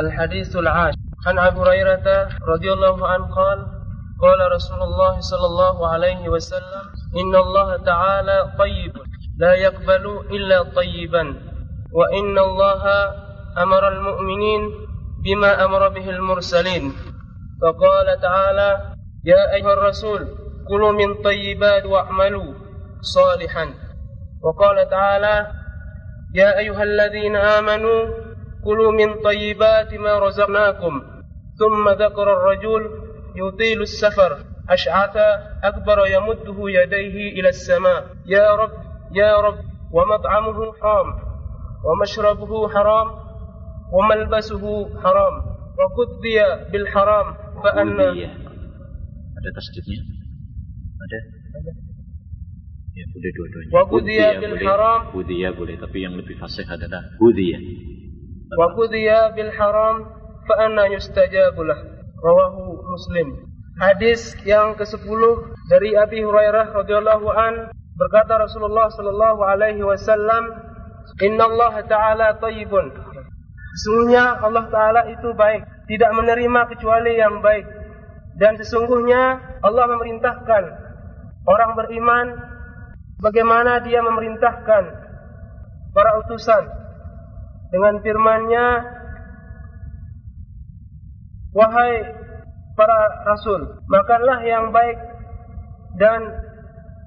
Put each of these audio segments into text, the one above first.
الحديث العاشر عن أبي هريرة رضي الله عنه قال قال رسول الله صلى الله عليه وسلم إن الله تعالى طيب لا يقبل إلا طيبا وإن الله أمر المؤمنين بما أمر به المرسلين. فقال تعالى يا أيها الرسول كلوا من طيبات واعملوا صالحا. وقال تعالى يا أيها الذين آمنوا كلوا من طيبات ما رزقناكم. ثم ذكر الرجل يطيل السفر أشعث أكبر يمده يديه إلى السماء. يا رب يا رب ومطعمه حرام ومشربه حرام وملبسه حرام وغذي بالحرام فأنا ada tasdidnya ada? Ya boleh dua-duanya. Wa qudiya Qudiya bil boleh. haram. Qudiya boleh. Tapi yang lebih fasih adalah wakudiya bil haram fa anna yustajabulah rawahu muslim. Hadis yang ke-10 dari Abi Hurairah radhiyallahu an berkata Rasulullah sallallahu alaihi wasallam inna Allah ta'ala tayyibun. Sesungguhnya Allah ta'ala itu baik tidak menerima kecuali yang baik. Dan sesungguhnya Allah memerintahkan orang beriman bagaimana dia memerintahkan para utusan. Dengan firmannya Wahai para rasul Makanlah yang baik Dan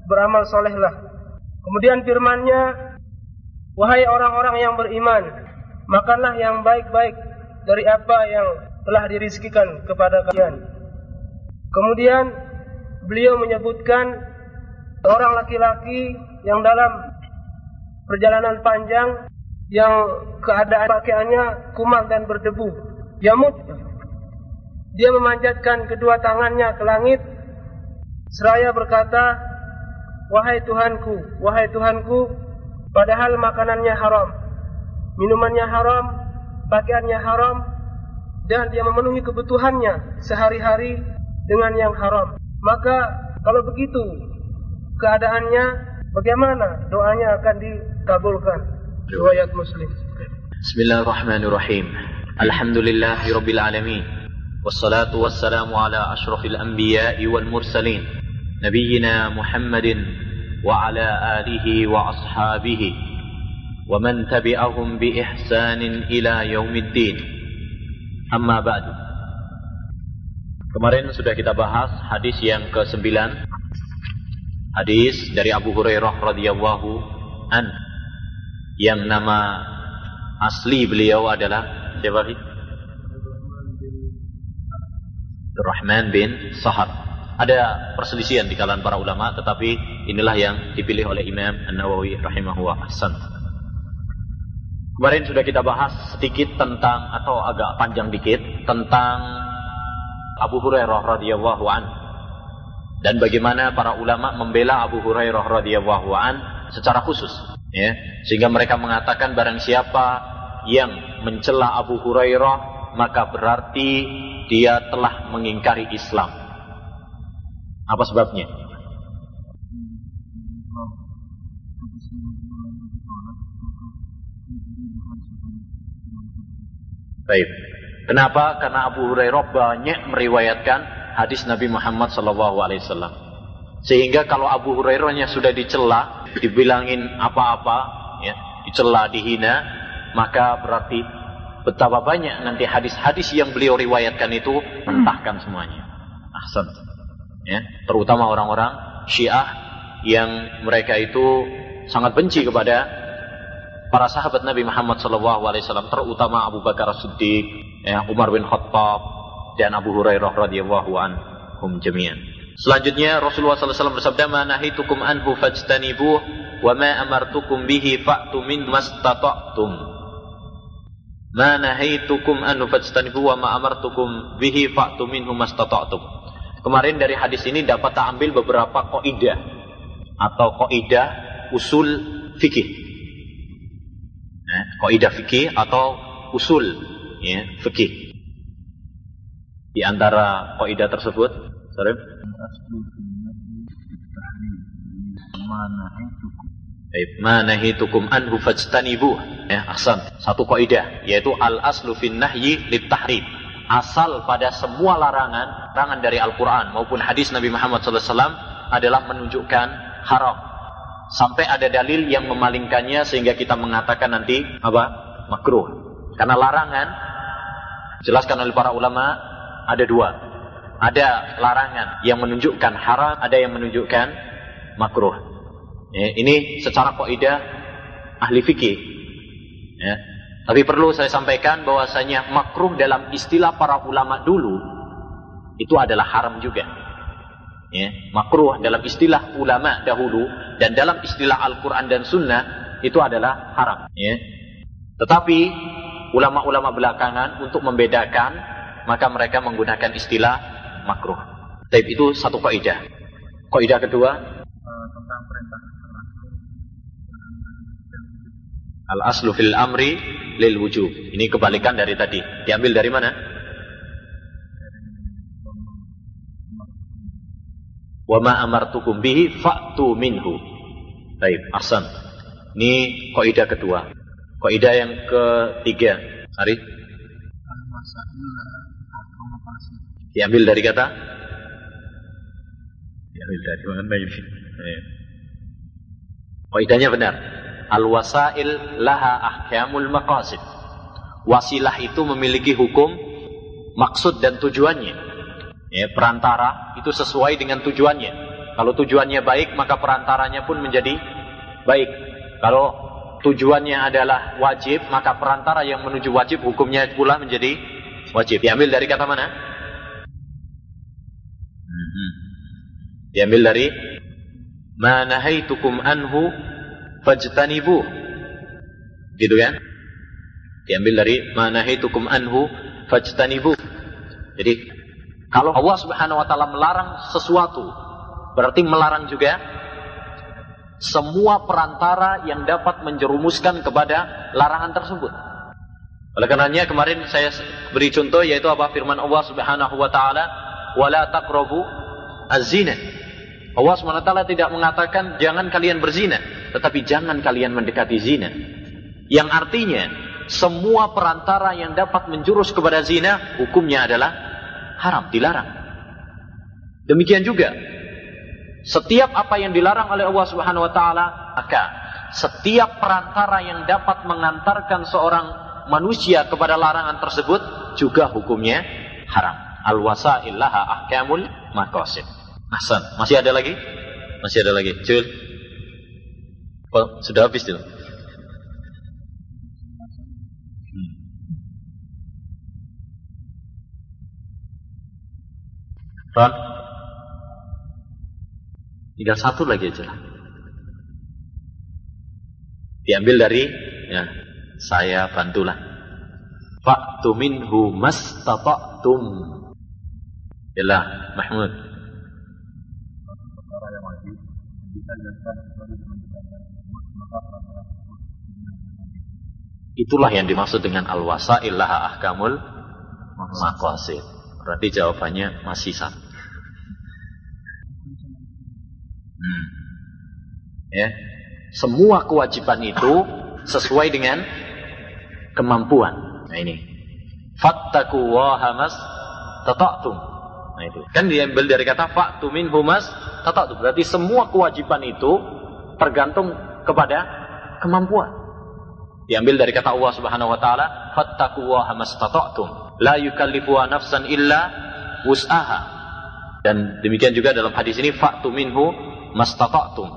beramal solehlah. Kemudian firmannya Wahai orang-orang yang beriman Makanlah yang baik-baik Dari apa yang telah dirizkikan kepada kalian. Kemudian beliau menyebutkan Seorang laki-laki yang dalam perjalanan panjang Yang keadaan pakaiannya kumal dan berdebu. Yamut. Dia memanjatkan kedua tangannya ke langit. Seraya berkata Wahai Tuhanku, wahai Tuhanku Padahal makanannya haram Minumannya haram Pakaiannya haram Dan dia memenuhi kebutuhannya Sehari-hari dengan yang haram. Maka kalau begitu Keadaannya Bagaimana doanya akan dikabulkan Riwayat Muslim Bismillahirrahmanirrahim Alhamdulillahi Rabbil Alamin Wassalatu wassalamu ala ashrafil anbiya'i wal mursalin Nabiyyina Muhammadin Wa ala alihi wa ashabihi Wa man tabi'ahum bi ihsanin ila yaumiddin Amma ba'du Kemarin sudah kita bahas hadis yang ke-9. Hadis dari Abu Hurairah radhiyallahu an yang nama asli beliau adalah siapa? Rahman bin Sahar. Ada perselisihan di kalangan para ulama, tetapi inilah yang dipilih oleh Imam An-Nawawi rahimahullah ahsan. Kemarin sudah kita bahas sedikit tentang atau agak panjang dikit tentang Abu Hurairah radhiyallahu an dan bagaimana para ulama membela Abu Hurairah radhiyallahu an secara khusus ya sehingga mereka mengatakan barang siapa yang mencela Abu Hurairah maka berarti dia telah mengingkari Islam apa sebabnya Baik. Kenapa? Karena Abu Hurairah banyak meriwayatkan hadis Nabi Muhammad SAW. Sehingga kalau Abu Hurairahnya sudah dicela, dibilangin apa-apa, ya, dicela, dihina, maka berarti betapa banyak nanti hadis-hadis yang beliau riwayatkan itu mentahkan semuanya. Ahsan. Ya, terutama orang-orang Syiah yang mereka itu sangat benci kepada para sahabat Nabi Muhammad SAW, terutama Abu Bakar As-Siddiq, ya, Umar bin Khattab, dan Abu Hurairah radhiyallahu anhum jami'an. Selanjutnya Rasulullah SAW bersabda, "Ma nahitukum anhu fajtanibuh wa ma amartukum bihi fa'tu min mastata'tum." Ma nahitukum anhu fajtanibuh wa ma amartukum bihi fa'tu minhu mastata'tum. Kemarin dari hadis ini dapat kita ambil beberapa kaidah atau kaidah usul fikih. Nah, kaidah fikih atau usul ya, fikih. Di antara kaidah tersebut, sorry. Baik, anhu fajtanibu. Ya, ahsan. Satu kaidah yaitu al aslu fin nahyi lit tahrim. Asal pada semua larangan, larangan dari Al-Qur'an maupun hadis Nabi Muhammad SAW adalah menunjukkan haram. Sampai ada dalil yang memalingkannya sehingga kita mengatakan nanti apa? makruh. Karena larangan jelaskan oleh para ulama ada dua. Ada larangan yang menunjukkan haram, ada yang menunjukkan makruh. Ya, ini secara kaidah ahli fikih. Ya. Tapi perlu saya sampaikan bahwasanya makruh dalam istilah para ulama dulu itu adalah haram juga. Ya, makruh dalam istilah ulama dahulu dan dalam istilah Al-Quran dan Sunnah itu adalah haram. Ya. Tetapi ulama-ulama belakangan untuk membedakan maka mereka menggunakan istilah makruh. Tapi itu satu kaidah. Kaidah kedua tentang perintah Al aslu fil amri lil wujub. Ini kebalikan dari tadi. Diambil dari mana? Wa ma amartukum bihi fa'tu minhu. Baik, ahsan. Ini kaidah kedua. Kaidah yang ketiga. Hari? Diambil dari kata? Diambil dari mana ini? Kaidahnya benar. Al-wasail laha ahkamul maqasid. Wasilah itu memiliki hukum maksud dan tujuannya. Ya, perantara itu sesuai dengan tujuannya. Kalau tujuannya baik, maka perantaranya pun menjadi baik. Kalau tujuannya adalah wajib, maka perantara yang menuju wajib hukumnya pula menjadi wajib. Diambil dari kata mana? Diambil dari manahaitukum anhu fajtanibu. Gitu kan? Diambil dari manahitukum anhu fajtanibu. Jadi kalau Allah Subhanahu wa taala melarang sesuatu, berarti melarang juga semua perantara yang dapat menjerumuskan kepada larangan tersebut. Oleh karenanya kemarin saya beri contoh yaitu apa firman Allah Subhanahu wa taala, "Wala taqrabu az-zina." Allah SWT tidak mengatakan jangan kalian berzina, tetapi jangan kalian mendekati zina. Yang artinya semua perantara yang dapat menjurus kepada zina hukumnya adalah haram, dilarang. Demikian juga setiap apa yang dilarang oleh Allah Subhanahu wa taala, maka setiap perantara yang dapat mengantarkan seorang manusia kepada larangan tersebut juga hukumnya haram. Al-wasail laha ahkamul maqasid. Hasan. Masih ada lagi? Masih ada lagi. Cul. Oh, sudah habis itu. Hmm. Ron. Tinggal satu lagi aja lah. Diambil dari ya, saya bantulah. Minhu mastata'tum. Yalah, Mahmud. Itulah yang dimaksud dengan al-wasail laha ahkamul maqasid. Berarti jawabannya masih sama. Hmm. Ya. Semua kewajiban itu sesuai dengan kemampuan. Nah ini. Fattaku wahamas tata'tum. Nah itu. Kan diambil dari kata faktu min humas tata'tum. Berarti semua kewajiban itu tergantung kepada kemampuan. Diambil dari kata Allah Subhanahu wa taala, "Fattaqullaha mastata'tum, la yukallifu nafsan illa wus'aha." Dan demikian juga dalam hadis ini, "Fa'tu minhu mastata'tum."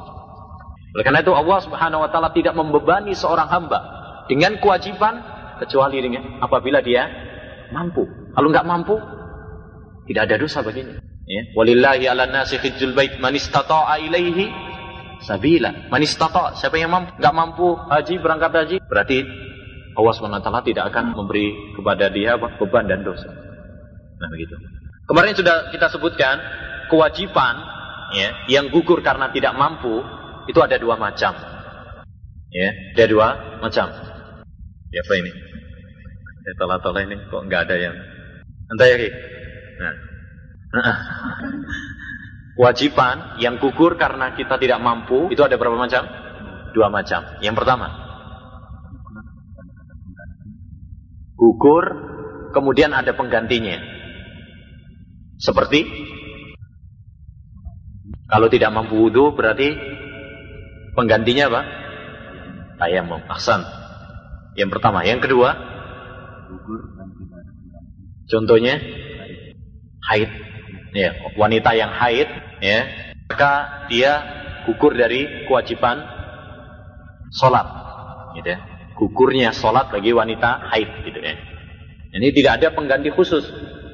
Oleh karena itu Allah Subhanahu wa taala tidak membebani seorang hamba dengan kewajiban kecuali dengan apabila dia mampu. Kalau nggak mampu, tidak ada dosa baginya. Ya. Walillahi 'alan nasi hijjul bait man istata'a ilaihi sabila. Man istata, siapa yang mampu enggak mampu haji berangkat haji, berarti Allah SWT tidak akan memberi kepada dia beban dan dosa. Nah begitu. Kemarin sudah kita sebutkan kewajiban ya, yang gugur karena tidak mampu itu ada dua macam. Ya, ada dua macam. Ya apa ini? Ya tola-tola ini kok nggak ada yang entah ya Nah. Kewajiban yang gugur karena kita tidak mampu itu ada berapa macam? dua macam. Yang pertama, gugur, kemudian ada penggantinya. Seperti kalau tidak mampu wudhu berarti penggantinya apa? Tayamum. Ahsan. Yang pertama. Yang kedua, contohnya haid. Ya, wanita yang haid, ya, maka dia gugur dari kewajiban sholat. Gitu ya. Gugurnya sholat bagi wanita haid. Gitu ya. Ini tidak ada pengganti khusus.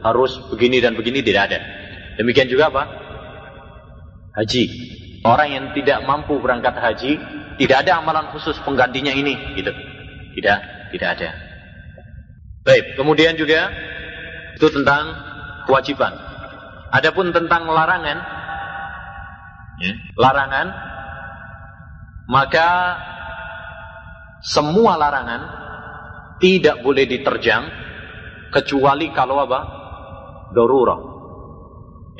Harus begini dan begini tidak ada. Demikian juga apa? Haji. Orang yang tidak mampu berangkat haji, tidak ada amalan khusus penggantinya ini, gitu. Tidak, tidak ada. Baik, kemudian juga itu tentang kewajiban. Adapun tentang larangan, ya, larangan, maka semua larangan tidak boleh diterjang kecuali kalau apa? Darurah.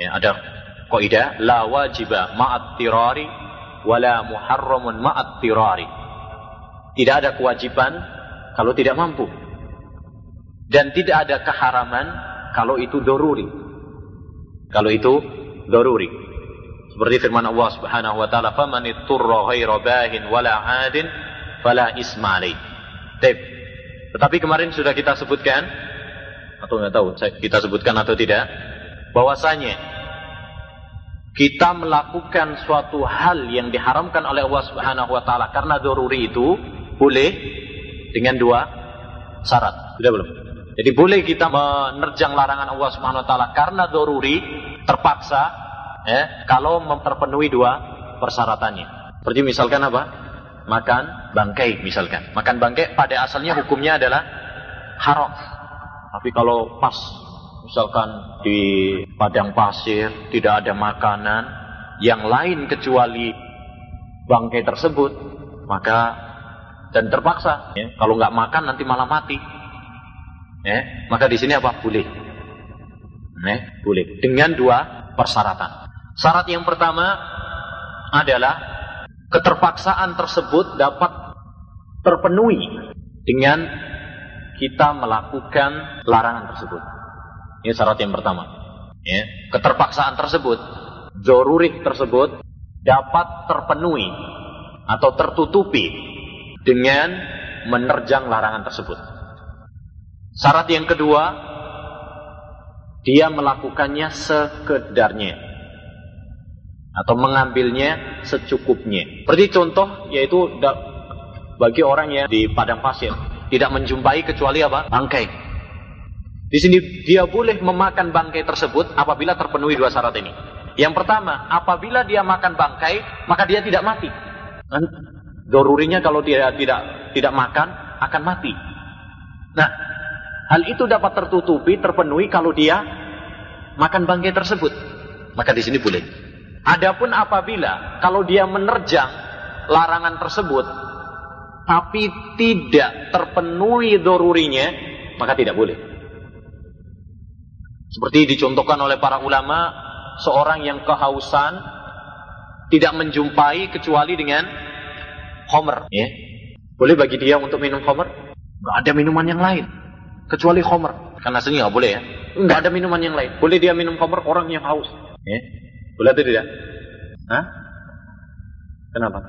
Ya, ada kaidah la wajiba ma'at tirari wala muharramun ma'at tirari. Tidak ada kewajiban kalau tidak mampu. Dan tidak ada keharaman kalau itu doruri. Kalau itu doruri. Seperti firman Allah Subhanahu wa taala, "Faman itturra ghaira bahin wala 'adin fala isma Tetapi kemarin sudah kita sebutkan atau nggak tahu kita sebutkan atau tidak bahwasanya kita melakukan suatu hal yang diharamkan oleh Allah Subhanahu wa taala karena doruri itu boleh dengan dua syarat. Sudah belum? Jadi boleh kita menerjang larangan Allah Subhanahu taala karena doruri terpaksa ya, kalau terpenuhi dua persyaratannya. Seperti misalkan apa? Makan bangkai misalkan. Makan bangkai pada asalnya hukumnya adalah haram. Tapi kalau pas misalkan di padang pasir tidak ada makanan yang lain kecuali bangkai tersebut, maka dan terpaksa ya, kalau nggak makan nanti malah mati. Ya, maka di sini apa? Boleh. Ya, boleh. Dengan dua persyaratan. Syarat yang pertama adalah keterpaksaan tersebut dapat terpenuhi dengan kita melakukan larangan tersebut. Ini syarat yang pertama. Ya. Keterpaksaan tersebut, zorurik tersebut dapat terpenuhi atau tertutupi dengan menerjang larangan tersebut. Syarat yang kedua, dia melakukannya sekedarnya atau mengambilnya secukupnya. Seperti contoh yaitu bagi orang yang di padang pasir tidak menjumpai kecuali apa? Bangkai. Di sini dia boleh memakan bangkai tersebut apabila terpenuhi dua syarat ini. Yang pertama, apabila dia makan bangkai, maka dia tidak mati. Dorurinya kalau dia tidak tidak makan akan mati. Nah, hal itu dapat tertutupi, terpenuhi kalau dia makan bangkai tersebut. Maka di sini boleh. Adapun apabila kalau dia menerjang larangan tersebut, tapi tidak terpenuhi dorurinya, maka tidak boleh. Seperti dicontohkan oleh para ulama, seorang yang kehausan tidak menjumpai kecuali dengan homer. Ya. Boleh bagi dia untuk minum homer? Gak ada minuman yang lain kecuali homer. Karena aslinya nggak boleh ya. Nggak ada minuman yang lain. Boleh dia minum homer orang yang haus. Ya. Boleh atau tidak? Hah? Kenapa?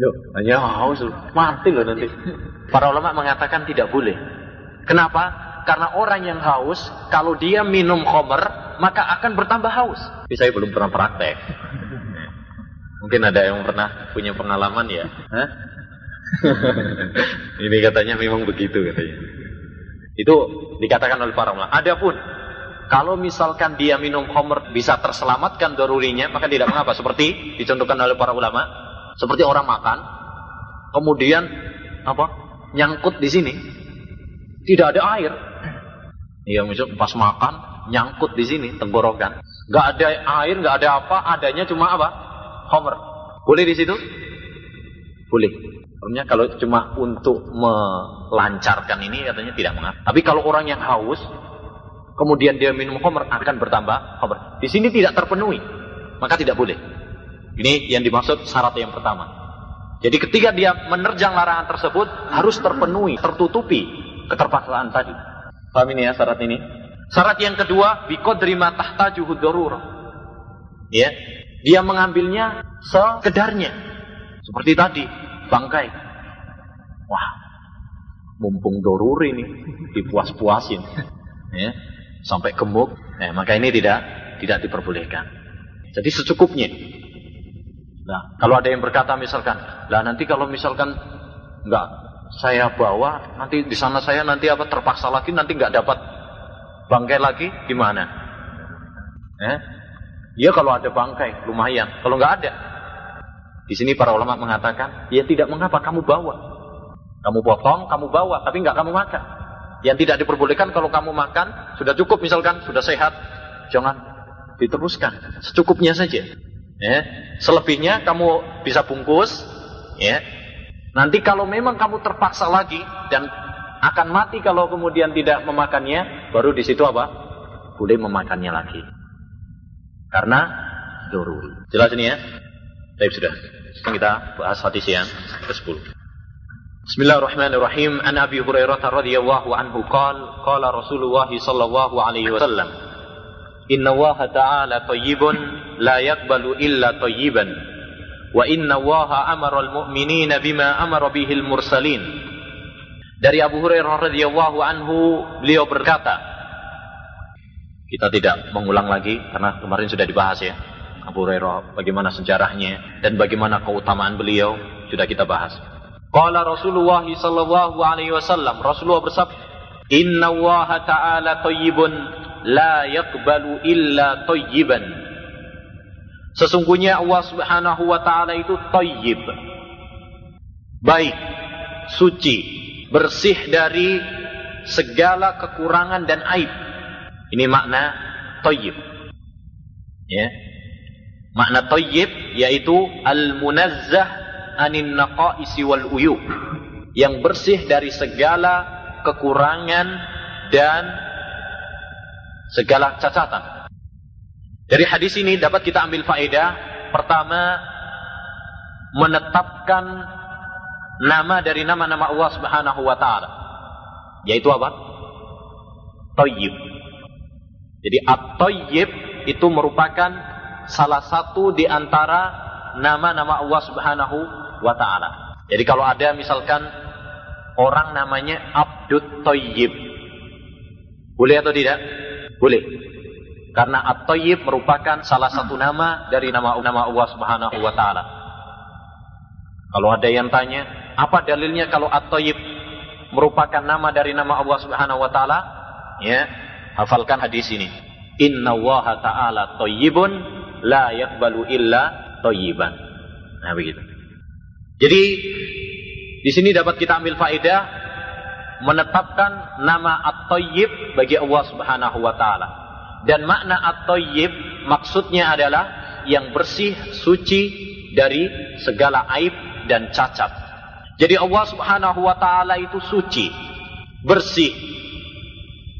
Loh, hanya haus mati loh nanti. Para ulama mengatakan tidak boleh. Kenapa? Karena orang yang haus, kalau dia minum khomer, maka akan bertambah haus. Tapi saya belum pernah praktek. Mungkin ada yang pernah punya pengalaman ya. Hah? Ini katanya memang begitu katanya. Itu dikatakan oleh para ulama. Adapun kalau misalkan dia minum khomer bisa terselamatkan darurinya, maka tidak mengapa. Seperti dicontohkan oleh para ulama, seperti orang makan, kemudian apa? Nyangkut di sini. Tidak ada air. Iya, misal pas makan nyangkut di sini tenggorokan. Gak ada air, gak ada apa, adanya cuma apa? Homer. Boleh di situ? Boleh. Artinya kalau cuma untuk melancarkan ini katanya tidak mengapa. Tapi kalau orang yang haus, kemudian dia minum homer akan bertambah homer. Di sini tidak terpenuhi, maka tidak boleh. Ini yang dimaksud syarat yang pertama. Jadi ketika dia menerjang larangan tersebut harus terpenuhi, tertutupi keterpaksaan tadi. Paham ini ya syarat ini? Syarat yang kedua, biqadri ma tahtajuhu darurah. Ya, dia mengambilnya sekedarnya. Seperti tadi, bangkai. Wah, mumpung dorur ini dipuas-puasin. Ya, sampai gemuk. Nah, maka ini tidak tidak diperbolehkan. Jadi secukupnya. Nah, kalau ada yang berkata misalkan, lah nanti kalau misalkan nggak saya bawa, nanti di sana saya nanti apa terpaksa lagi, nanti nggak dapat bangkai lagi, gimana? Eh? Ya kalau ada bangkai, lumayan. Kalau nggak ada, di sini para ulama mengatakan, ya tidak mengapa kamu bawa. Kamu potong, kamu bawa, tapi nggak kamu makan. Yang tidak diperbolehkan kalau kamu makan, sudah cukup misalkan, sudah sehat, jangan diteruskan. Secukupnya saja. Ya. Selebihnya kamu bisa bungkus. Ya. Nanti kalau memang kamu terpaksa lagi dan akan mati kalau kemudian tidak memakannya, baru di situ apa? Boleh memakannya lagi. Karena dorul. Jelas ini ya? Baik sudah. Sekarang kita bahas hadis yang ke-10. Bismillahirrahmanirrahim. An Abi Hurairah radhiyallahu anhu qala qala Rasulullah sallallahu alaihi wasallam Inna Allah ta'ala tayyibun la yakbalu illa tayyiban wa inna Allah amara al-mu'minina bima amara bihi al-mursalin Dari Abu Hurairah radhiyallahu anhu beliau berkata Kita tidak mengulang lagi karena kemarin sudah dibahas ya Abu Hurairah bagaimana sejarahnya dan bagaimana keutamaan beliau sudah kita bahas. Qala Rasulullah sallallahu alaihi wasallam Rasulullah bersabda Inna Allah ta'ala tayyibun la yakbalu illa tayyiban. Sesungguhnya Allah Subhanahu wa taala itu tayyib. Baik, suci, bersih dari segala kekurangan dan aib. Ini makna tayyib. Ya. Makna tayyib yaitu al-munazzah anin naqaisi wal uyub. Yang bersih dari segala kekurangan dan segala cacatan. Dari hadis ini dapat kita ambil faedah. Pertama, menetapkan nama dari nama-nama Allah Subhanahu wa taala. Yaitu apa? Tayyib. Jadi at-tayyib itu merupakan salah satu di antara nama-nama Allah Subhanahu wa taala. Jadi kalau ada misalkan orang namanya Abdul Tayyib. Boleh atau tidak? Boleh. Karena At-Tayyib merupakan salah satu nama dari nama-nama Allah Subhanahu wa taala. Kalau ada yang tanya, apa dalilnya kalau At-Tayyib merupakan nama dari nama Allah Subhanahu wa taala? Ya, hafalkan hadis ini. Inna Allah ta'ala tayyibun la yakbalu illa tayyiban. Nah, begitu. Jadi di sini dapat kita ambil faedah menetapkan nama At-Tayyib bagi Allah Subhanahu wa taala. Dan makna At-Tayyib maksudnya adalah yang bersih, suci dari segala aib dan cacat. Jadi Allah Subhanahu wa taala itu suci, bersih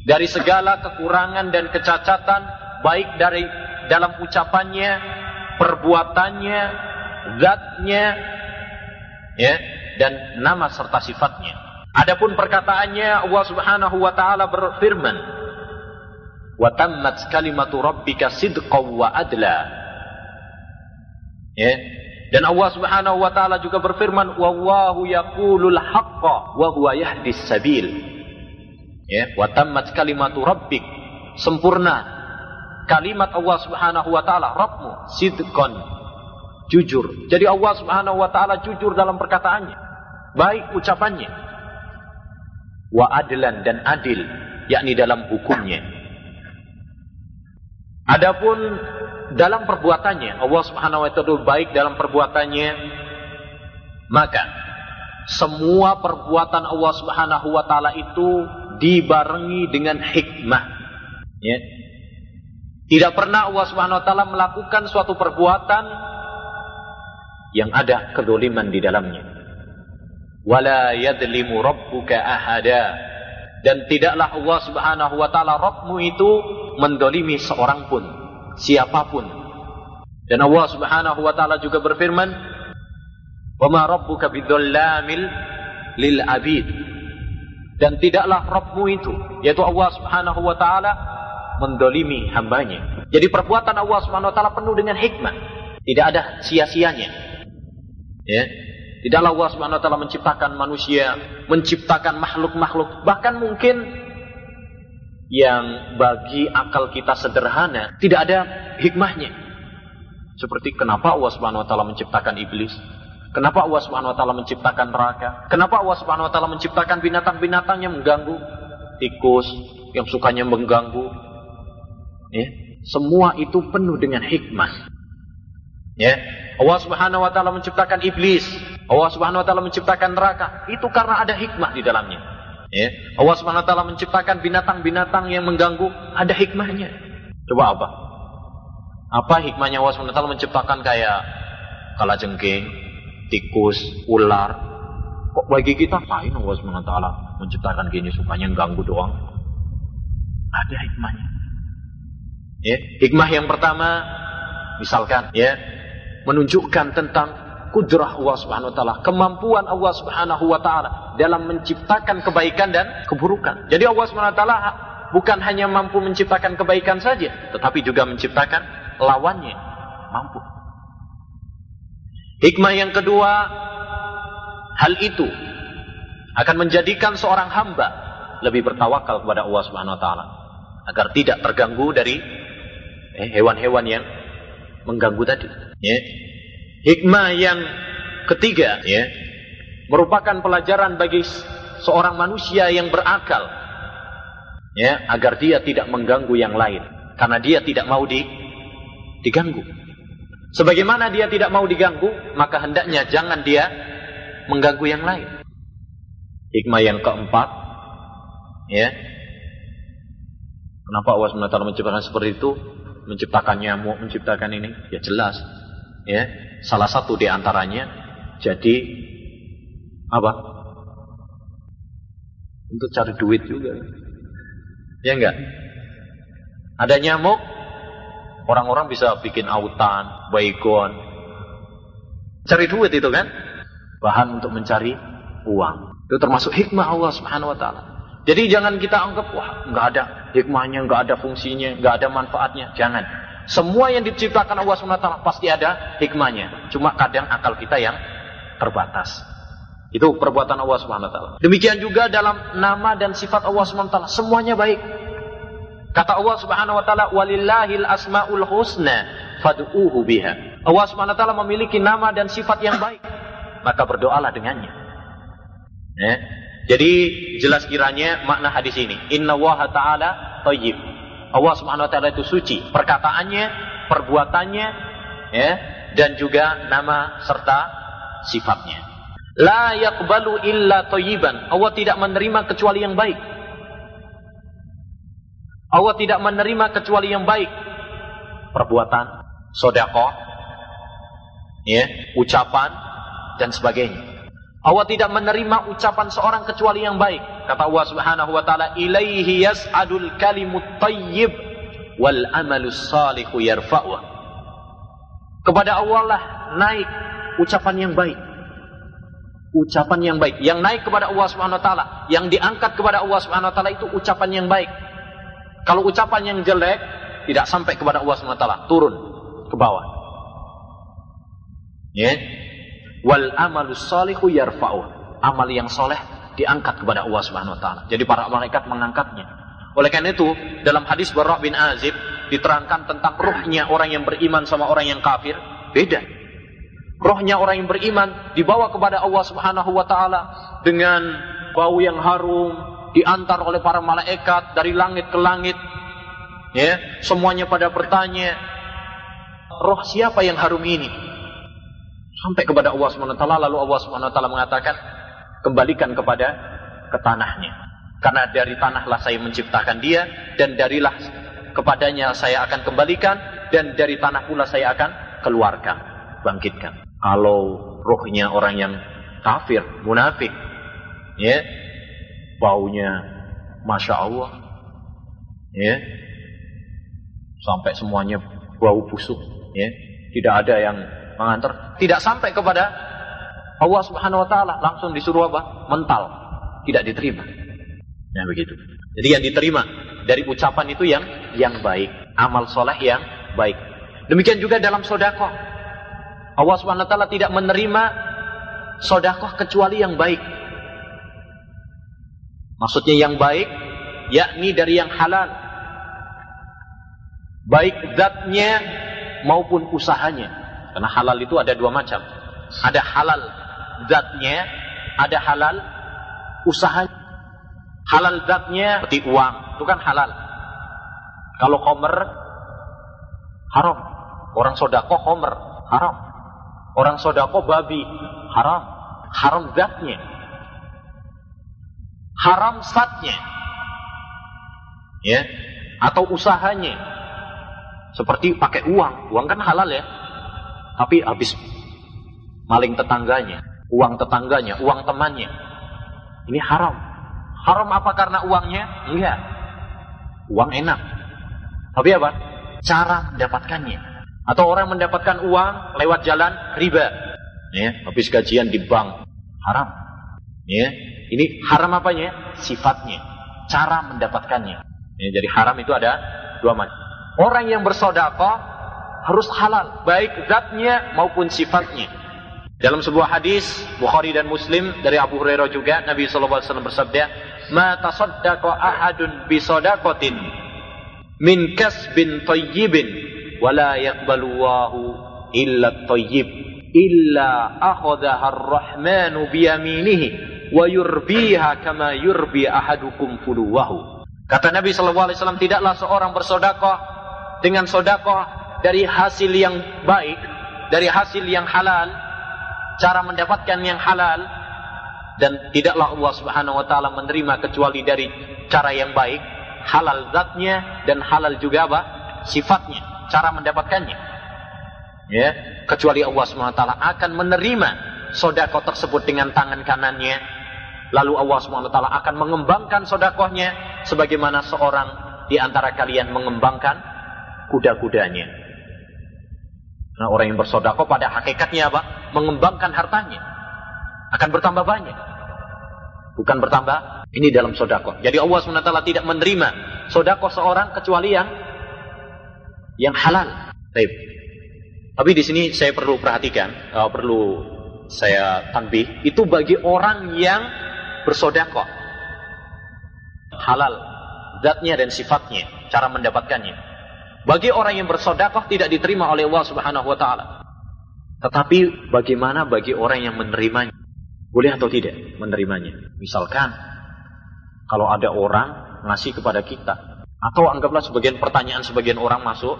dari segala kekurangan dan kecacatan baik dari dalam ucapannya, perbuatannya, zatnya ya dan nama serta sifatnya. Adapun perkataannya Allah Subhanahu wa taala berfirman, "Wa tammat kalimatu rabbika sidqan wa adla." Ya. Dan Allah Subhanahu wa taala juga berfirman, "Wallahu yaqulul haqqa wa huwa yahdis sabil." Ya, wa tammat kalimatu rabbik. Sempurna kalimat Allah Subhanahu wa taala, Rabbmu sidqan jujur. Jadi Allah Subhanahu wa taala jujur dalam perkataannya, baik ucapannya. Wa adlan dan adil, yakni dalam hukumnya. Adapun dalam perbuatannya, Allah Subhanahu wa taala baik dalam perbuatannya, maka semua perbuatan Allah Subhanahu wa taala itu dibarengi dengan hikmah. Ya. Tidak pernah Allah Subhanahu wa taala melakukan suatu perbuatan yang ada kedoliman di dalamnya. Wala yadlimu rabbuka ahada. Dan tidaklah Allah Subhanahu wa taala Rabbmu itu mendolimi seorang pun, siapa pun. Dan Allah Subhanahu wa taala juga berfirman, Wa ma rabbuka bidzalamil lil abid. Dan tidaklah Rabbmu itu, yaitu Allah Subhanahu wa taala mendolimi hambanya. Jadi perbuatan Allah taala penuh dengan hikmah. Tidak ada sia-sianya. Ya. Tidaklah Allah taala menciptakan manusia, menciptakan makhluk-makhluk, bahkan mungkin yang bagi akal kita sederhana tidak ada hikmahnya. Seperti kenapa Allah taala menciptakan iblis? Kenapa Allah taala menciptakan neraka? Kenapa Allah taala menciptakan binatang-binatang yang mengganggu? Tikus yang sukanya mengganggu. Ya. Semua itu penuh dengan hikmah. Ya. Allah Subhanahu wa taala menciptakan iblis. Allah Subhanahu wa taala menciptakan neraka. Itu karena ada hikmah di dalamnya. Ya. Allah Subhanahu wa taala menciptakan binatang-binatang yang mengganggu, ada hikmahnya. Coba apa? Apa hikmahnya Allah Subhanahu wa taala menciptakan kayak kalajengking, tikus, ular. Kok bagi kita lain Allah Subhanahu wa taala menciptakan gini supaya ganggu doang? Ada hikmahnya. Ya, hikmah yang pertama misalkan ya menunjukkan tentang kudrah Allah Subhanahu wa taala, kemampuan Allah Subhanahu wa taala dalam menciptakan kebaikan dan keburukan. Jadi Allah Subhanahu wa taala bukan hanya mampu menciptakan kebaikan saja, tetapi juga menciptakan lawannya. Mampu. Hikmah yang kedua, hal itu akan menjadikan seorang hamba lebih bertawakal kepada Allah Subhanahu wa taala agar tidak terganggu dari hewan-hewan yang mengganggu tadi. Ya. Hikmah yang ketiga, ya, merupakan pelajaran bagi seorang manusia yang berakal, ya, agar dia tidak mengganggu yang lain, karena dia tidak mau di, diganggu. Sebagaimana dia tidak mau diganggu, maka hendaknya jangan dia mengganggu yang lain. Hikmah yang keempat, ya. Kenapa Allah SWT menciptakan seperti itu? Menciptakan nyamuk, menciptakan ini? Ya jelas. Ya, salah satu di antaranya jadi apa? Untuk cari duit juga. Ya enggak? Ada nyamuk, Orang-orang bisa bikin autan, baygon. Cari duit itu kan? Bahan untuk mencari uang. Itu termasuk hikmah Allah Subhanahu wa taala. Jadi jangan kita anggap wah nggak ada hikmahnya, nggak ada fungsinya, nggak ada manfaatnya. Jangan. Semua yang diciptakan Allah taala pasti ada hikmahnya. Cuma kadang akal kita yang terbatas. Itu perbuatan Allah taala. Demikian juga dalam nama dan sifat Allah taala, semuanya baik. Kata Allah Subhanahu wa taala, "Walillahil asmaul husna fad'uuhu biha." Allah Subhanahu wa taala memiliki nama dan sifat yang baik, maka berdoalah dengannya. Ya. Jadi jelas kiranya makna hadis ini. Inna wa ta'ala thayyib. Allah Subhanahu wa taala itu suci, perkataannya, perbuatannya, ya, dan juga nama serta sifatnya. La yaqbalu illa thayyiban. Allah tidak menerima kecuali yang baik. Allah tidak menerima kecuali yang baik. Perbuatan, sodako, ya, ucapan, dan sebagainya. Allah tidak menerima ucapan seorang kecuali yang baik. Kata Allah Subhanahu wa taala, "Ilaihi yas'adul kalimut thayyib wal amalus salihu yarfa'u." Kepada Allah lah naik ucapan yang baik. Ucapan yang baik yang naik kepada Allah Subhanahu wa taala, yang diangkat kepada Allah Subhanahu wa taala itu ucapan yang baik. Kalau ucapan yang jelek tidak sampai kepada Allah SWT, turun ke bawah. Ya. Wal amalus salihu yarfa'u. Amal yang soleh diangkat kepada Allah Subhanahu wa taala. Jadi para malaikat mengangkatnya. Oleh karena itu, dalam hadis Barra bin Azib diterangkan tentang rohnya orang yang beriman sama orang yang kafir beda. Rohnya orang yang beriman dibawa kepada Allah Subhanahu wa taala dengan bau yang harum, diantar oleh para malaikat dari langit ke langit. Ya, semuanya pada bertanya, roh siapa yang harum ini? Sampai kepada Allah SWT, lalu Allah SWT mengatakan, kembalikan kepada ke tanahnya. Karena dari tanahlah saya menciptakan dia, dan darilah kepadanya saya akan kembalikan, dan dari tanah pula saya akan keluarkan, bangkitkan. Kalau rohnya orang yang kafir, munafik, ya, baunya masya Allah ya sampai semuanya bau busuk ya tidak ada yang mengantar tidak sampai kepada Allah Subhanahu wa taala langsung disuruh apa? Mental. Tidak diterima. Ya begitu. Jadi yang diterima dari ucapan itu yang yang baik, amal soleh yang baik. Demikian juga dalam sodakoh. Allah Subhanahu wa taala tidak menerima sodakoh kecuali yang baik. Maksudnya yang baik, yakni dari yang halal. Baik zatnya maupun usahanya. Karena halal itu ada dua macam. Ada halal zatnya, ada halal usahanya. Halal zatnya seperti uang, itu kan halal. Kalau komer, haram. Orang sodako komer, haram. Orang sodako babi, haram. Haram zatnya. Haram satnya. Ya. Atau usahanya. Seperti pakai uang. Uang kan halal ya. Tapi habis maling tetangganya. Uang tetangganya, uang temannya. Ini haram. Haram apa karena uangnya? Enggak. Uang enak. Tapi apa? Cara mendapatkannya. Atau orang mendapatkan uang lewat jalan riba. Ya, habis gajian di bank. Haram. Ya, ini haram apanya? Sifatnya. Cara mendapatkannya. Ya, jadi haram itu ada dua macam. Orang yang bersodakoh harus halal. Baik zatnya maupun sifatnya. Dalam sebuah hadis Bukhari dan Muslim dari Abu Hurairah juga Nabi SAW bersabda, "Ma tasaddaqa ahadun bi sadaqatin min kasbin tayyibin wa la yaqbalu Allahu illa tayyib illa akhadhaha ar-rahmanu bi wa yurbiha kama yurbi ahadukum fuluwahu." Kata Nabi SAW, tidaklah seorang bersodakoh dengan sodakoh dari hasil yang baik, dari hasil yang halal, cara mendapatkan yang halal dan tidaklah Allah Subhanahu wa taala menerima kecuali dari cara yang baik, halal zatnya dan halal juga apa? sifatnya, cara mendapatkannya. Ya, kecuali Allah Subhanahu wa taala akan menerima sodako tersebut dengan tangan kanannya. Lalu Allah Subhanahu wa taala akan mengembangkan sodakohnya sebagaimana seorang di antara kalian mengembangkan kuda-kudanya. Nah, orang yang bersodakoh pada hakikatnya apa? Mengembangkan hartanya. Akan bertambah banyak. Bukan bertambah. Ini dalam sodakoh. Jadi Allah SWT tidak menerima sodakoh seorang kecuali yang yang halal. Baik. Tapi di sini saya perlu perhatikan, uh, perlu saya tanbih, itu bagi orang yang bersodakoh. Halal, zatnya dan sifatnya, cara mendapatkannya. Bagi orang yang bersodakoh tidak diterima oleh Allah Subhanahu wa taala. Tetapi bagaimana bagi orang yang menerimanya? Boleh atau tidak menerimanya? Misalkan kalau ada orang ngasih kepada kita atau anggaplah sebagian pertanyaan sebagian orang masuk,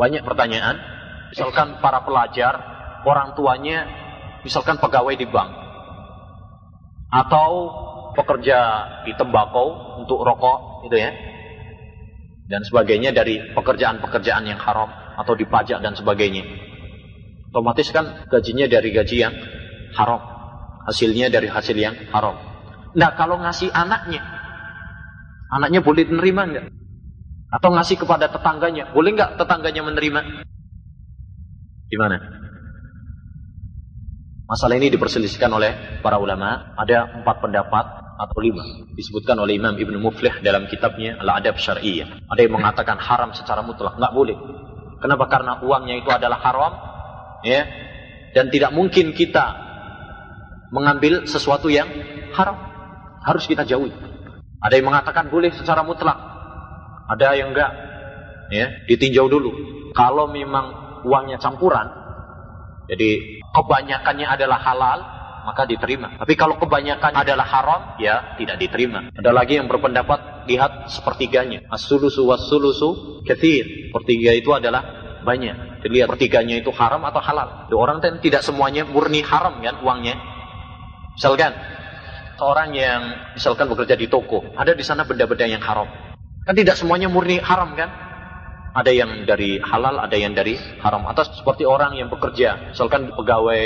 banyak pertanyaan. Misalkan para pelajar, orang tuanya misalkan pegawai di bank atau pekerja di tembakau untuk rokok gitu ya dan sebagainya dari pekerjaan-pekerjaan yang haram atau dipajak dan sebagainya. Otomatis kan gajinya dari gaji yang haram. Hasilnya dari hasil yang haram. Nah kalau ngasih anaknya, anaknya boleh menerima enggak? Atau ngasih kepada tetangganya, boleh enggak tetangganya menerima? Gimana? Masalah ini diperselisihkan oleh para ulama. Ada empat pendapat atau lima disebutkan oleh Imam Ibn Muflih dalam kitabnya Al-Adab Syari'iyah. Ada yang mengatakan haram secara mutlak, nggak boleh. Kenapa? Karena uangnya itu adalah haram, ya, dan tidak mungkin kita mengambil sesuatu yang haram. Harus kita jauhi. Ada yang mengatakan boleh secara mutlak, ada yang enggak, ya, ditinjau dulu. Kalau memang uangnya campuran, jadi kebanyakannya adalah halal, maka diterima. Tapi kalau kebanyakan adalah haram, ya tidak diterima. Ada lagi yang berpendapat lihat sepertiganya. As-sulusu was-sulusu kathir. Pertiga itu adalah banyak. Dilihat pertiganya itu haram atau halal. Orang kan tidak semuanya murni haram kan uangnya. Misalkan seorang yang misalkan bekerja di toko, ada di sana benda-benda yang haram. Kan tidak semuanya murni haram kan? Ada yang dari halal, ada yang dari haram. Atau seperti orang yang bekerja, misalkan pegawai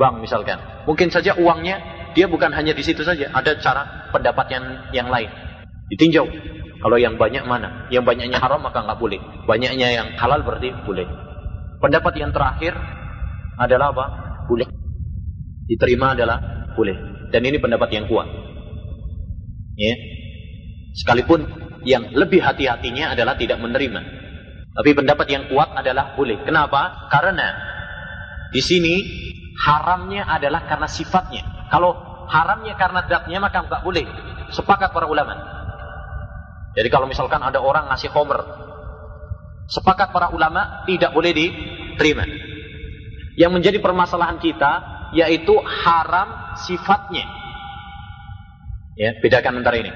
bank misalkan. Mungkin saja uangnya dia bukan hanya di situ saja, ada cara pendapat yang lain. Ditinjau. Kalau yang banyak mana? Yang banyaknya haram maka nggak boleh. Banyaknya yang halal berarti boleh. Pendapat yang terakhir adalah apa? Boleh. diterima adalah boleh. Dan ini pendapat yang kuat. Ya. Sekalipun yang lebih hati-hatinya adalah tidak menerima. Tapi pendapat yang kuat adalah boleh. Kenapa? Karena di sini haramnya adalah karena sifatnya. Kalau haramnya karena zatnya maka nggak boleh. Sepakat para ulama. Jadi kalau misalkan ada orang ngasih homer, sepakat para ulama tidak boleh diterima. Yang menjadi permasalahan kita yaitu haram sifatnya. Ya, bedakan antara ini.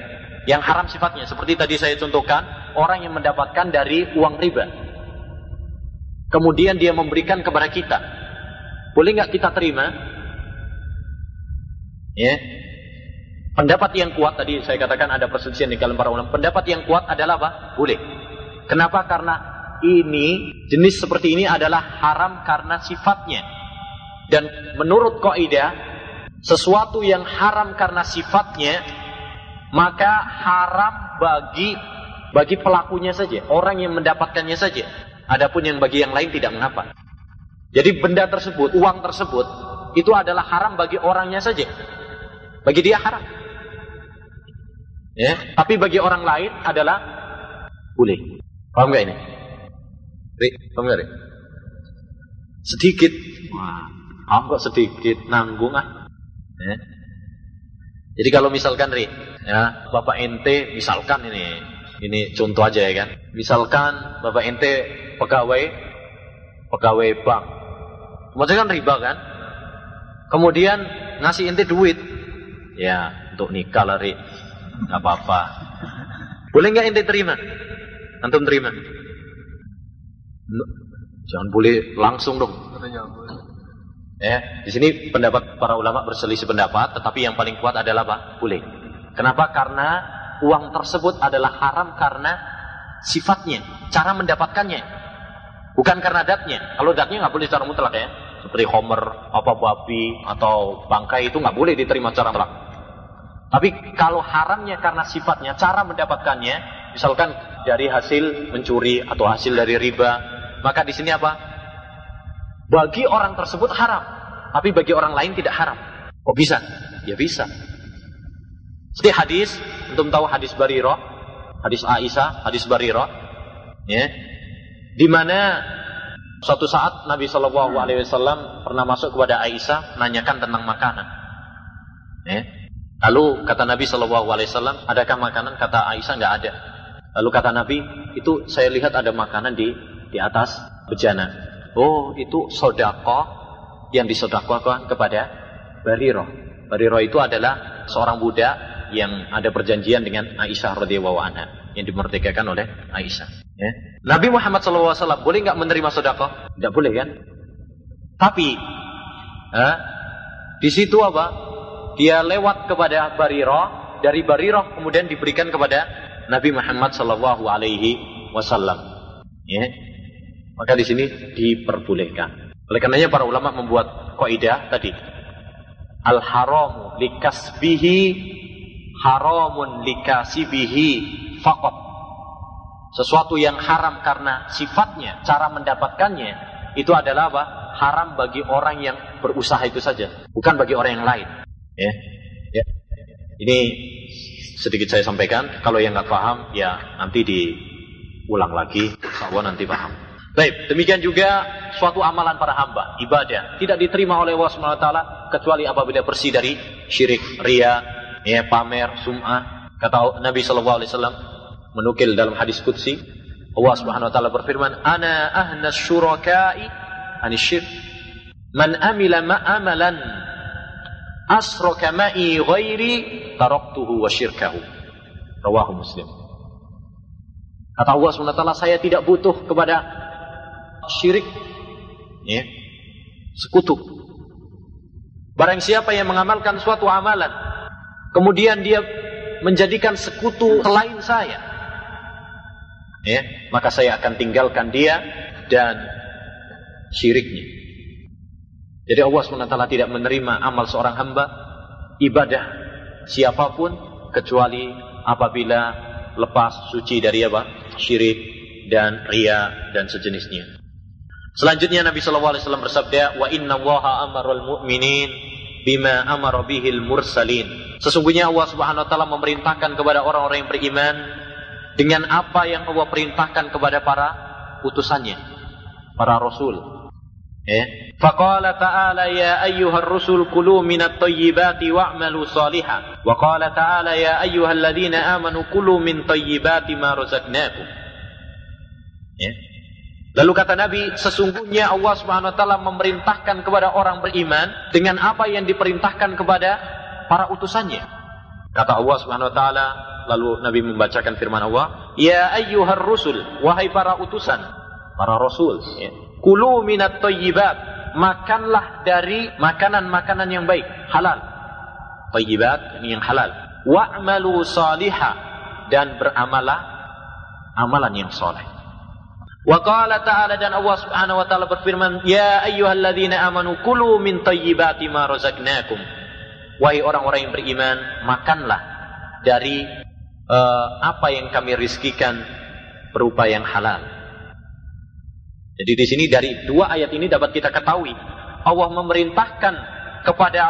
Yang haram sifatnya seperti tadi saya contohkan, orang yang mendapatkan dari uang riba. Kemudian dia memberikan kepada kita. Boleh nggak kita terima? Ya. Pendapat yang kuat tadi saya katakan ada perselisihan di kalangan para ulama. Pendapat yang kuat adalah apa? Boleh. Kenapa? Karena ini jenis seperti ini adalah haram karena sifatnya. Dan menurut kaidah sesuatu yang haram karena sifatnya maka haram bagi bagi pelakunya saja, orang yang mendapatkannya saja. Adapun yang bagi yang lain tidak mengapa. Jadi benda tersebut, uang tersebut itu adalah haram bagi orangnya saja. Bagi dia haram. Ya, tapi bagi orang lain adalah boleh. Paham gak ini? Rik, paham gak? Sedikit. Wah, paham kok sedikit, nanggung ah. Ya. Jadi kalau misalkan Rik, ya, Bapak ente misalkan ini, ini contoh aja ya kan. Misalkan Bapak ente pegawai pegawai bank. Maksudnya kan riba kan? Kemudian ngasih ente duit. Ya, untuk nikah lah, Rik. Gak apa-apa. Boleh nggak ente terima? Antum terima? Jangan boleh langsung dong. Ya, di sini pendapat para ulama berselisih pendapat, tetapi yang paling kuat adalah apa? Boleh. Kenapa? Karena uang tersebut adalah haram karena sifatnya, cara mendapatkannya, bukan karena datnya. Kalau datnya nggak boleh secara mutlak ya, seperti homer, apa babi atau bangkai itu nggak boleh diterima secara mutlak. Tapi kalau haramnya karena sifatnya, cara mendapatkannya, misalkan dari hasil mencuri atau hasil dari riba, maka di sini apa? Bagi orang tersebut haram, tapi bagi orang lain tidak haram. Kok bisa? Ya bisa. Seperti hadis, untuk tahu hadis Bariro, hadis Aisyah, hadis Bariro, ya, di mana suatu saat Nabi Shallallahu Alaihi Wasallam pernah masuk kepada Aisyah, nanyakan tentang makanan. Ya. Lalu kata Nabi Shallallahu Alaihi Wasallam, adakah makanan? Kata Aisyah nggak ada. Lalu kata Nabi, itu saya lihat ada makanan di di atas bejana. Oh, itu sodako yang disodakokan kepada Bariro. Bariro itu adalah seorang budak yang ada perjanjian dengan Aisyah radhiyallahu anha yang dimerdekakan oleh Aisyah. Ya. Nabi Muhammad SAW boleh nggak menerima sodako? Tidak boleh kan? Tapi eh, di situ apa? Dia lewat kepada Bariro, dari Bariro kemudian diberikan kepada Nabi Muhammad Sallallahu Alaihi Wasallam. Ya. Maka di sini diperbolehkan. Oleh karenanya para ulama membuat kaidah tadi. Al haramu likasbihi haramun likasibihi fakot. Sesuatu yang haram karena sifatnya, cara mendapatkannya, itu adalah apa? Haram bagi orang yang berusaha itu saja, bukan bagi orang yang lain. Ya, ya. Ini sedikit saya sampaikan. Kalau yang nggak paham, ya nanti diulang lagi. Insya nanti paham. Baik, demikian juga suatu amalan para hamba, ibadah tidak diterima oleh Allah SWT kecuali apabila bersih dari syirik, ria, ya pamer, sum'ah. Kata Nabi Wasallam menukil dalam hadis qudsi, Allah Subhanahu Wa Taala berfirman, "Ana ahna syurakai anisyir man amila ma'amalan asraka ma'i ghairi taraktuhu wa syirkahu." Rawahu Muslim. Kata Allah SWT, saya tidak butuh kepada syirik, ya, sekutu. Barang siapa yang mengamalkan suatu amalan, kemudian dia menjadikan sekutu selain saya, ya, maka saya akan tinggalkan dia dan syiriknya. Jadi Allah SWT tidak menerima amal seorang hamba, ibadah siapa pun kecuali apabila lepas suci dari apa? Syirik dan ria dan sejenisnya. Selanjutnya Nabi SAW bersabda, Wa inna allaha amarul mu'minin bima amara bihil mursalin. Sesungguhnya Allah Subhanahu wa taala memerintahkan kepada orang-orang yang beriman dengan apa yang Allah perintahkan kepada para utusannya, para rasul. Ya. Faqala ta'ala ya ayyuhar rusul kulu minat tayyibati wa'malu salihan. Wa qala ta'ala ya ayyuhalladzina amanu kulu min tayyibati ma. Ya. Lalu kata Nabi, sesungguhnya Allah Subhanahu wa taala memerintahkan kepada orang beriman dengan apa yang diperintahkan kepada para utusannya. Kata Allah Subhanahu wa taala, lalu Nabi membacakan firman Allah, "Ya ayyuhar rusul, wahai para utusan, para rasul, ya. Kulu minat thayyibat, makanlah dari makanan-makanan yang baik, halal. Thayyibat ini yang halal. Wa'malu salihah dan beramalah amalan yang soleh. Wa qala ta'ala dan Allah Subhanahu wa taala berfirman, "Ya ayyuhalladzina amanu kulu min thayyibati ma razaqnakum." Wahai orang-orang yang beriman, makanlah dari uh, apa yang kami rizkikan berupa yang halal. Jadi di sini dari dua ayat ini dapat kita ketahui Allah memerintahkan kepada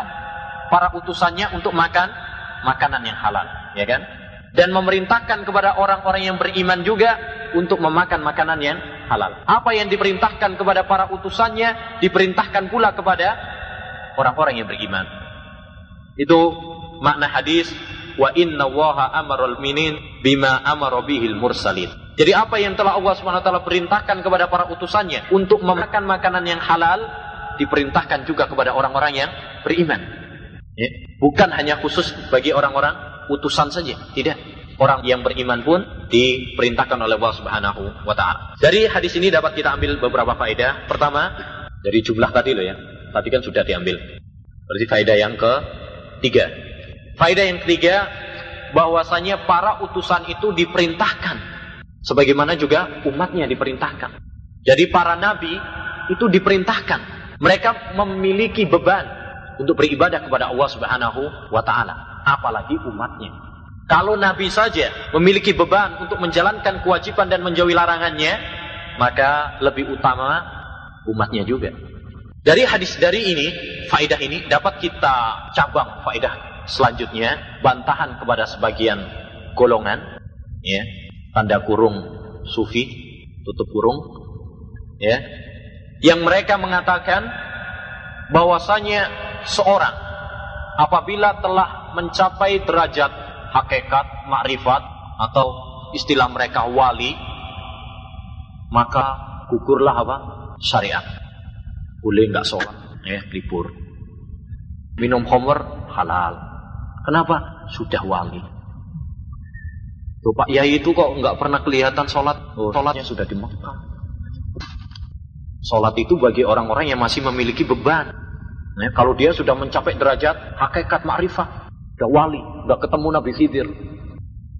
para utusannya untuk makan makanan yang halal, ya kan? Dan memerintahkan kepada orang-orang yang beriman juga untuk memakan makanan yang halal. Apa yang diperintahkan kepada para utusannya diperintahkan pula kepada orang-orang yang beriman. Itu makna hadis wa inna waha amarul minin bima amara mursalin. Jadi apa yang telah Allah SWT perintahkan kepada para utusannya untuk memakan makanan yang halal diperintahkan juga kepada orang-orang yang beriman. Ya. Bukan hanya khusus bagi orang-orang utusan saja, tidak. Orang yang beriman pun diperintahkan oleh Allah Subhanahu wa taala. Dari hadis ini dapat kita ambil beberapa faedah. Pertama, dari jumlah tadi loh ya. Tadi kan sudah diambil. Berarti faedah yang ketiga. Faedah yang ketiga, bahwasanya para utusan itu diperintahkan sebagaimana juga umatnya diperintahkan. Jadi para nabi itu diperintahkan. Mereka memiliki beban untuk beribadah kepada Allah Subhanahu wa taala, apalagi umatnya. Kalau nabi saja memiliki beban untuk menjalankan kewajiban dan menjauhi larangannya, maka lebih utama umatnya juga. Dari hadis dari ini, faidah ini dapat kita cabang faidah selanjutnya bantahan kepada sebagian golongan ya tanda kurung sufi tutup kurung ya yang mereka mengatakan bahwasanya seorang apabila telah mencapai derajat hakikat makrifat atau istilah mereka wali maka gugurlah apa? Syariat. Boleh nggak sholat? Ya libur. Minum homer halal kenapa? Sudah wali Tuh Pak Yai itu kok nggak pernah kelihatan sholat? Oh, sholatnya sudah di Mekah. Sholat itu bagi orang-orang yang masih memiliki beban. Nah, kalau dia sudah mencapai derajat hakikat makrifat udah wali udah ketemu Nabi Khidir.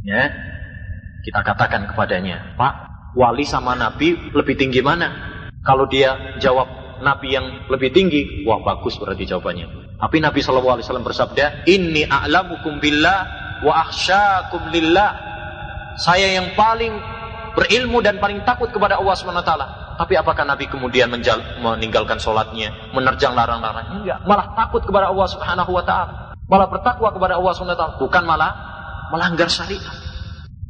Ya kita katakan kepadanya Pak wali sama Nabi lebih tinggi mana? Kalau dia jawab Nabi yang lebih tinggi wah bagus berarti jawabannya tapi Nabi SAW bersabda inni a'lamukum billah wa akhsyakum lillah saya yang paling berilmu dan paling takut kepada Allah SWT tapi apakah Nabi kemudian meninggalkan sholatnya, menerjang larang-larang? Enggak, malah takut kepada Allah Subhanahu Wa Taala, malah bertakwa kepada Allah Subhanahu bukan malah melanggar syariat.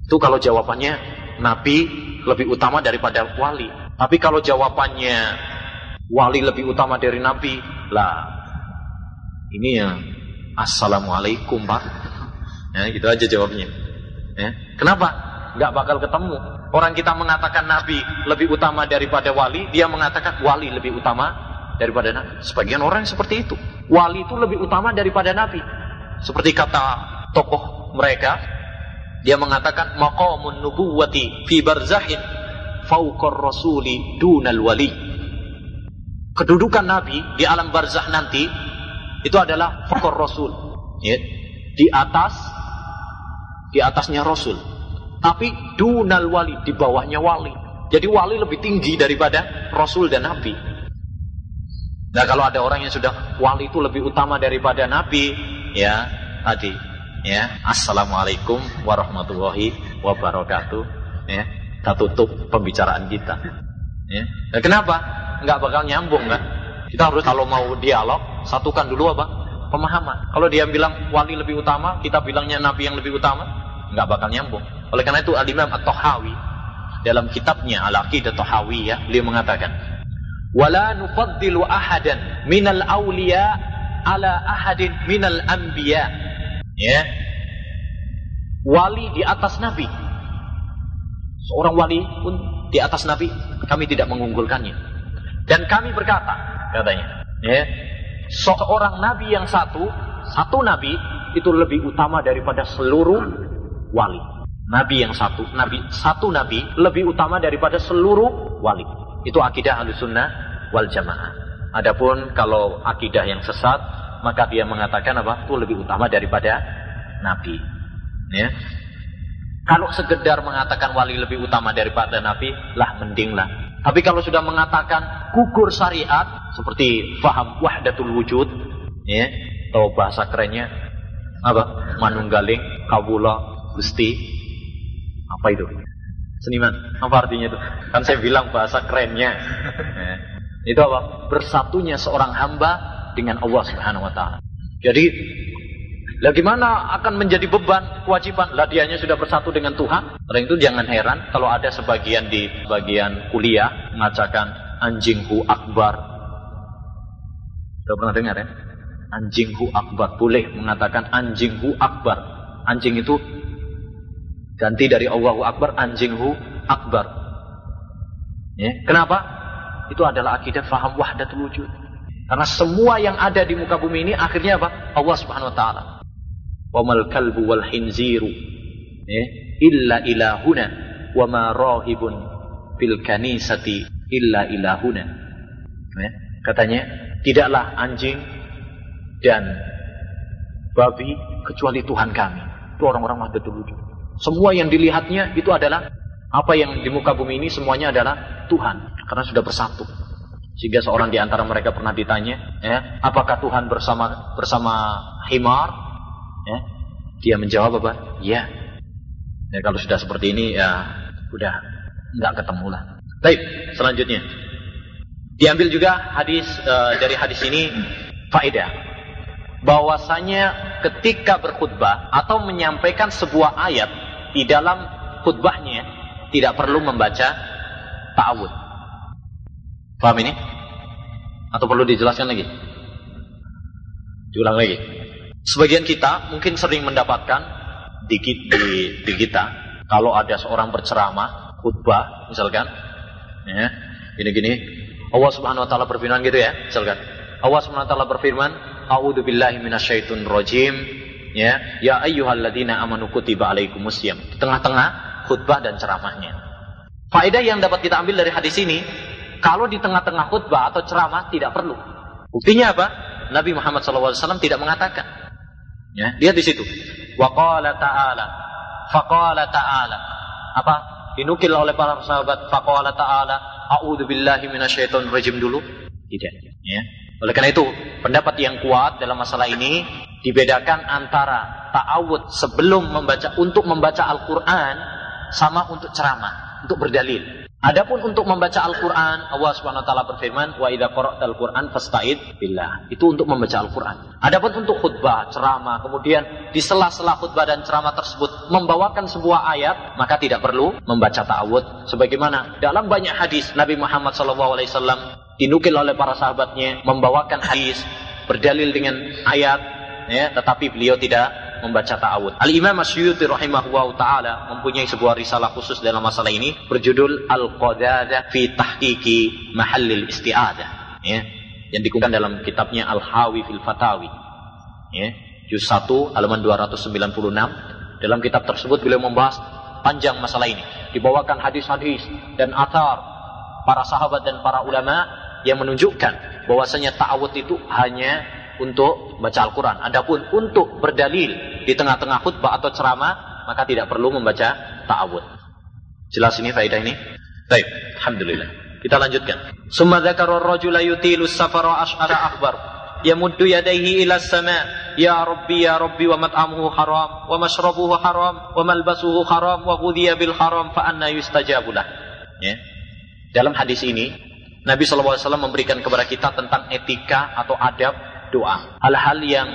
Itu kalau jawabannya Nabi lebih utama daripada wali. Tapi kalau jawabannya wali lebih utama dari Nabi, lah ini ya Assalamualaikum Pak. Ya, gitu aja jawabnya. Ya. Kenapa? Gak bakal ketemu. Orang kita mengatakan Nabi lebih utama daripada wali, dia mengatakan wali lebih utama daripada Nabi. Sebagian orang seperti itu. Wali itu lebih utama daripada Nabi. Seperti kata tokoh mereka, dia mengatakan maqamun nubuwati fi barzahin fauqar rasuli dunal wali. Kedudukan Nabi di alam barzah nanti itu adalah fauqar rasul. Ya, di atas di atasnya Rasul. Tapi dunal wali, di bawahnya wali. Jadi wali lebih tinggi daripada Rasul dan Nabi. Nah kalau ada orang yang sudah wali itu lebih utama daripada Nabi, ya tadi, ya Assalamualaikum warahmatullahi wabarakatuh. Ya, kita tutup pembicaraan kita. Ya. Nah, kenapa? Nggak bakal nyambung kan? Kita harus kalau mau dialog, satukan dulu apa? pemahaman. Kalau dia bilang wali lebih utama, kita bilangnya nabi yang lebih utama, nggak bakal nyambung. Oleh karena itu Al-Imam At-Tahawi dalam kitabnya Al-Aqidah ya, beliau mengatakan, "Wala nufaddilu ahadan minal awliya ala ahadin minal anbiya." Ya. Wali di atas nabi. Seorang wali pun di atas nabi, kami tidak mengunggulkannya. Dan kami berkata, katanya, ya, seorang nabi yang satu, satu nabi itu lebih utama daripada seluruh wali. Nabi yang satu, nabi satu nabi lebih utama daripada seluruh wali. Itu akidah sunnah wal Jamaah. Adapun kalau akidah yang sesat, maka dia mengatakan apa? Itu lebih utama daripada nabi. Ya. Kalau sekedar mengatakan wali lebih utama daripada nabi, lah mendinglah. Tapi kalau sudah mengatakan gugur syariat seperti faham wahdatul wujud, ya, atau bahasa kerennya apa? Manunggaling, kawula, gusti. Apa itu? Seniman. Apa artinya itu? Kan saya bilang bahasa kerennya. ya. Itu apa? Bersatunya seorang hamba dengan Allah Subhanahu wa taala. Jadi lah gimana akan menjadi beban, kewajiban? Lah dianya sudah bersatu dengan Tuhan. Oleh itu jangan heran kalau ada sebagian di bagian kuliah mengatakan anjing hu akbar. Sudah pernah dengar ya? Anjing hu akbar. Boleh mengatakan anjing hu akbar. Anjing itu ganti dari Allahu akbar, anjing hu akbar. Ya. Kenapa? Itu adalah akidah faham wahdatul wujud. Karena semua yang ada di muka bumi ini akhirnya apa? Allah Subhanahu wa taala wa mal kalbu wal hinziru. Ya, illa ilahuna wa ma rahibun fil kanisati illa ilahuna. Ya, katanya tidaklah anjing dan babi kecuali Tuhan kami. Itu orang-orang wahdatul wujud semua yang dilihatnya itu adalah apa yang di muka bumi ini semuanya adalah Tuhan karena sudah bersatu. Sehingga seorang di antara mereka pernah ditanya ya apakah Tuhan bersama bersama himar Ya. Dia menjawab apa? Ya. Ya kalau sudah seperti ini ya udah nggak ketemu lah. Baik, selanjutnya. Diambil juga hadis uh, dari hadis ini faedah bahwasanya ketika berkhutbah atau menyampaikan sebuah ayat di dalam khutbahnya tidak perlu membaca ta'awud. Paham ini? Atau perlu dijelaskan lagi? Diulang lagi. Sebagian kita mungkin sering mendapatkan di, di, di kita kalau ada seorang berceramah, khutbah misalkan, ya, gini-gini, Allah Subhanahu wa taala berfirman gitu ya, misalkan. Allah Subhanahu wa taala berfirman, "A'udzu billahi minasyaitonir rajim." Ya, ya ayyuhalladzina amanu kutiba alaikumusiyam. Di tengah-tengah khutbah dan ceramahnya. Faedah yang dapat kita ambil dari hadis ini, kalau di tengah-tengah khutbah atau ceramah tidak perlu. Buktinya apa? Nabi Muhammad SAW tidak mengatakan. Ya, lihat di situ. Wa qala ta'ala. Faqala ta'ala. Apa? Dinukil oleh para sahabat faqala ta'ala, a'udzu billahi minasyaitonir rajim dulu. Tidak, ya. Oleh karena itu, pendapat yang kuat dalam masalah ini dibedakan antara ta'awud sebelum membaca untuk membaca Al-Qur'an sama untuk ceramah, untuk berdalil. Adapun untuk membaca Al-Quran, Allah Subhanahu Wa Taala berfirman, wa qara'tal Quran fasta'id billah. Itu untuk membaca Al-Quran. Adapun untuk khutbah, ceramah, kemudian di sela-sela khutbah dan ceramah tersebut membawakan sebuah ayat, maka tidak perlu membaca ta'awud. Sebagaimana dalam banyak hadis Nabi Muhammad SAW dinukil oleh para sahabatnya membawakan hadis berdalil dengan ayat, ya, tetapi beliau tidak membaca ta'awud. Al-Imam Asyuyuti rahimahullah ta'ala mempunyai sebuah risalah khusus dalam masalah ini berjudul Al-Qadada fi Tahqiqi Mahallil Isti'adah. Ya, yang dikumpulkan dalam kitabnya Al-Hawi fil Fatawi. Ya, juz 1 halaman 296. Dalam kitab tersebut beliau membahas panjang masalah ini. Dibawakan hadis-hadis dan atar para sahabat dan para ulama yang menunjukkan bahwasanya ta'awud itu hanya untuk baca Al-Quran. Adapun untuk berdalil di tengah-tengah khutbah atau ceramah, maka tidak perlu membaca ta'awud. Jelas ini faedah ini? Baik, Alhamdulillah. Kita lanjutkan. Summa dzakara ar-rajula yutilu safara ash'ara akhbar. Yamuddu yadayhi ila sama Ya Rabbi ya Rabbi wa mat'amuhu haram wa mashrabuhu haram wa malbasuhu haram wa bil haram fa anna yustajabu lah. Ya. Dalam hadis ini Nabi SAW memberikan kepada kita tentang etika atau adab doa. Hal-hal yang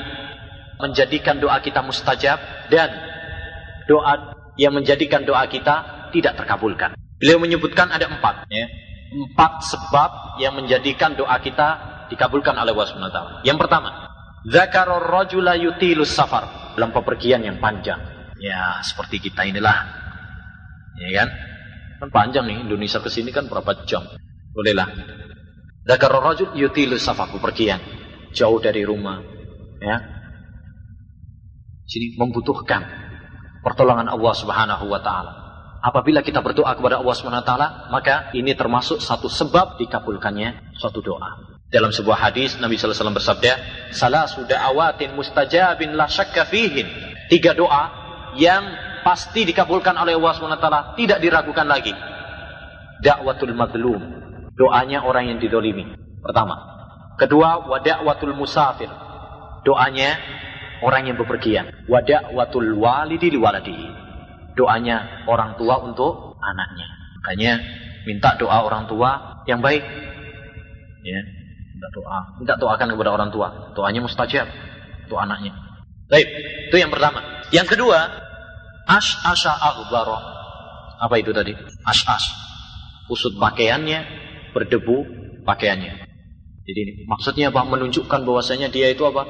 menjadikan doa kita mustajab dan doa yang menjadikan doa kita tidak terkabulkan. Beliau menyebutkan ada empat. Ya. Empat sebab yang menjadikan doa kita dikabulkan oleh Allah SWT. Yang pertama, Zakaror rajula yutilus safar. Dalam pepergian yang panjang. Ya, seperti kita inilah. Ya kan? Kan panjang nih, Indonesia ke sini kan berapa jam? Bolehlah. Zakaror rajul yutilus safar, pepergian. Jauh dari rumah. Ya. Sini membutuhkan pertolongan Allah Subhanahu wa taala. Apabila kita berdoa kepada Allah Subhanahu wa taala, maka ini termasuk satu sebab dikabulkannya suatu doa. Dalam sebuah hadis Nabi sallallahu alaihi wasallam bersabda, "Salah sudah awatin mustajabin la syakka fihin." Tiga doa yang pasti dikabulkan oleh Allah SWT, tidak diragukan lagi. Dakwatul madlum, doanya orang yang didolimi. Pertama. Kedua, wadakwatul musafir, doanya orang yang bepergian. Wadakwatul walidi liwaladihi, doanya orang tua untuk anaknya. Makanya minta doa orang tua yang baik. Ya, minta doa, minta doakan kepada orang tua. Doanya mustajab untuk anaknya. Baik, itu yang pertama. Yang kedua, ash asha aghbara. Apa itu tadi? Ash. Usut pakaiannya, berdebu pakaiannya. Jadi ini maksudnya apa? Menunjukkan bahwasanya dia itu apa?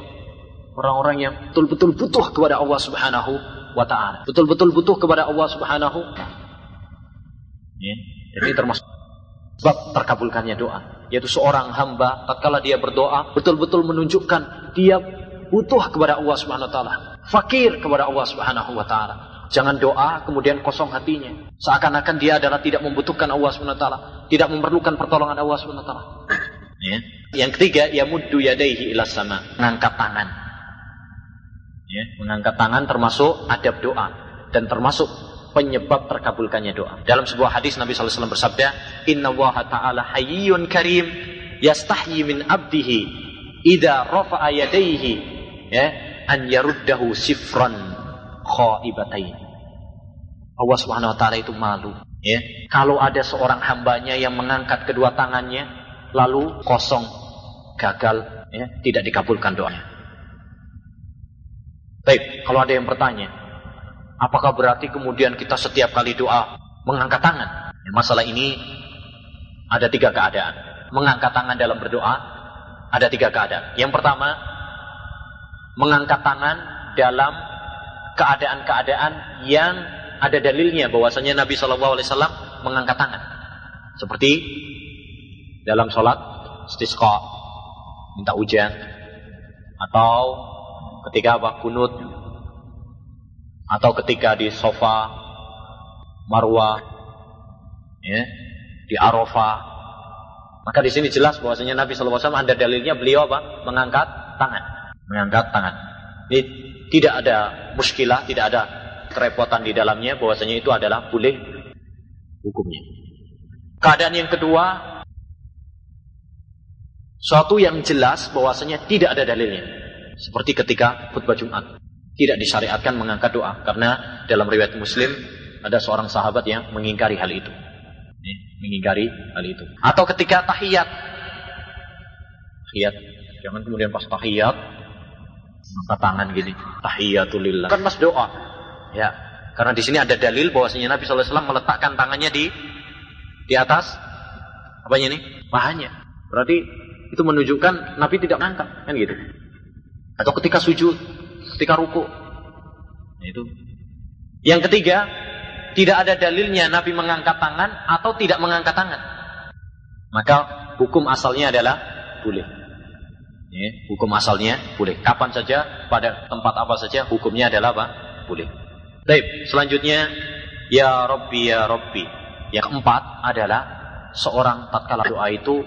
Orang-orang yang betul-betul butuh kepada Allah Subhanahu wa taala. Betul-betul butuh kepada Allah Subhanahu. Ya. Jadi termasuk sebab terkabulkannya doa yaitu seorang hamba tatkala dia berdoa betul-betul menunjukkan dia butuh kepada Allah Subhanahu wa taala, fakir kepada Allah Subhanahu wa taala. Jangan doa kemudian kosong hatinya. Seakan-akan dia adalah tidak membutuhkan Allah Subhanahu wa taala, tidak memerlukan pertolongan Allah Subhanahu wa taala. Ya. Yang ketiga, ya muddu yadaihi ila sama, mengangkat tangan. Ya, mengangkat tangan termasuk adab doa dan termasuk penyebab terkabulkannya doa. Dalam sebuah hadis Nabi SAW bersabda, Inna Allah Ta'ala hayyun karim yastahyi min abdihi idha rafa'a yadaihi ya, an yaruddahu sifran khaibatain. Allah Subhanahu wa taala itu malu, ya. Kalau ada seorang hambanya yang mengangkat kedua tangannya lalu kosong, gagal, ya, tidak dikabulkan doanya. Baik, kalau ada yang bertanya, Apakah berarti kemudian kita setiap kali doa mengangkat tangan? Masalah ini ada tiga keadaan. Mengangkat tangan dalam berdoa ada tiga keadaan. Yang pertama, mengangkat tangan dalam keadaan-keadaan yang ada dalilnya bahwasanya Nabi Shallallahu Alaihi Wasallam mengangkat tangan. Seperti dalam sholat istisqa, minta hujan, atau ketika apa kunut atau ketika di sofa Marwah ya di Arafah. Maka di sini jelas bahwasanya Nabi SAW ada dalilnya beliau apa? Mengangkat tangan. Mengangkat tangan. Ini tidak ada muskilah tidak ada kerepotan di dalamnya bahwasanya itu adalah boleh hukumnya. Keadaan yang kedua suatu yang jelas bahwasanya tidak ada dalilnya seperti ketika khutbah Jumat tidak disyariatkan mengangkat doa karena dalam riwayat Muslim ada seorang sahabat yang mengingkari hal itu. Mengingkari hal itu. Atau ketika tahiyat. Tahiyat. Jangan kemudian pas tahiyat angkat tangan gini. Tahiyatulillah. Kan pas doa. Ya. Karena di sini ada dalil bahwasanya Nabi SAW meletakkan tangannya di di atas apanya ini? Pahanya. Berarti itu menunjukkan Nabi tidak mengangkat kan gitu. Atau ketika sujud ketika ruku. Itu. Yang ketiga, tidak ada dalilnya Nabi mengangkat tangan atau tidak mengangkat tangan. Maka hukum asalnya adalah boleh. Ya, hukum asalnya boleh. Kapan saja, pada tempat apa saja, hukumnya adalah apa? Boleh. Baik, selanjutnya, Ya Rabbi, Ya Rabbi. Yang keempat adalah seorang tatkala doa itu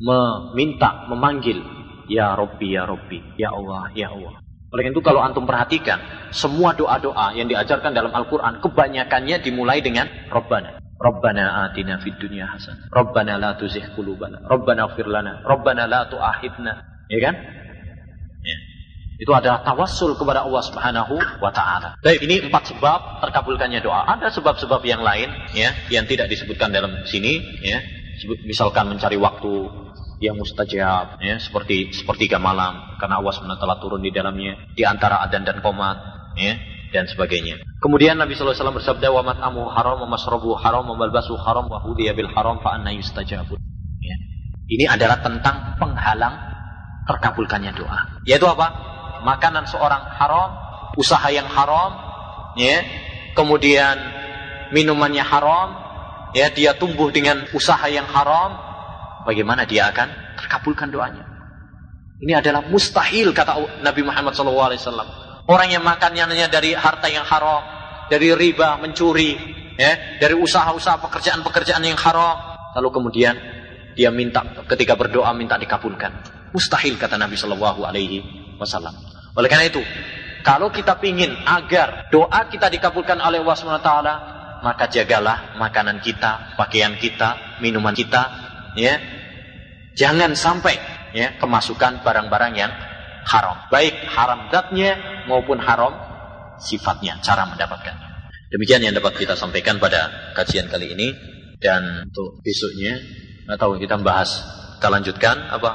meminta, memanggil Ya Rabbi, Ya Rabbi, Ya Allah, Ya Allah. Oleh itu kalau antum perhatikan, semua doa-doa yang diajarkan dalam Al-Quran, kebanyakannya dimulai dengan Rabbana. Rabbana atina fid dunya hasan. Rabbana la tuzigh qulubana. Rabbana ighfir lana. Rabbana la tu'ahidna. Ya kan? Ya. Itu adalah tawassul kepada Allah Subhanahu wa taala. Baik, ini empat sebab terkabulkannya doa. Ada sebab-sebab yang lain ya yang tidak disebutkan dalam sini ya. Misalkan mencari waktu yang mustajab ya seperti sepertiga malam karena Allah SWT turun di dalamnya di antara adan dan komat ya dan sebagainya. Kemudian Nabi SAW bersabda wa mat'amu haram wa masrabu haram wa malbasu haram wa hudiya bil haram fa anna yustajabun. Ya. Ini adalah tentang penghalang terkabulkannya doa. Yaitu apa? Makanan seorang haram, usaha yang haram, ya. Kemudian minumannya haram, ya dia tumbuh dengan usaha yang haram, bagaimana dia akan terkabulkan doanya. Ini adalah mustahil kata Nabi Muhammad SAW. Orang yang makannya dari harta yang haram, dari riba, mencuri, ya, dari usaha-usaha pekerjaan-pekerjaan yang haram, lalu kemudian dia minta ketika berdoa minta dikabulkan. Mustahil kata Nabi Shallallahu Alaihi Wasallam. Oleh karena itu, kalau kita ingin agar doa kita dikabulkan oleh Allah SWT, maka jagalah makanan kita, pakaian kita, minuman kita, ya, Jangan sampai ya kemasukan barang-barang yang haram. Baik haram zatnya maupun haram sifatnya, cara mendapatkannya. Demikian yang dapat kita sampaikan pada kajian kali ini. Dan untuk besoknya nggak tahu kita bahas kita lanjutkan apa?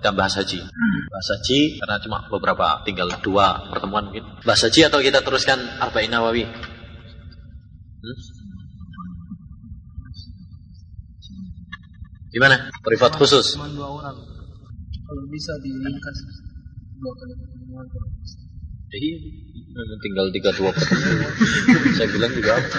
Kita bahas haji. Bahas haji karena cuma beberapa tinggal dua pertemuan mungkin. Bahas haji atau kita teruskan arba'in nawawi hmm? Gimana? Privat khusus? Cuma dua orang. Kalau bisa diringkas dua kali pertemuan. Iya, tinggal tiga dua pertemuan. Saya bilang juga apa?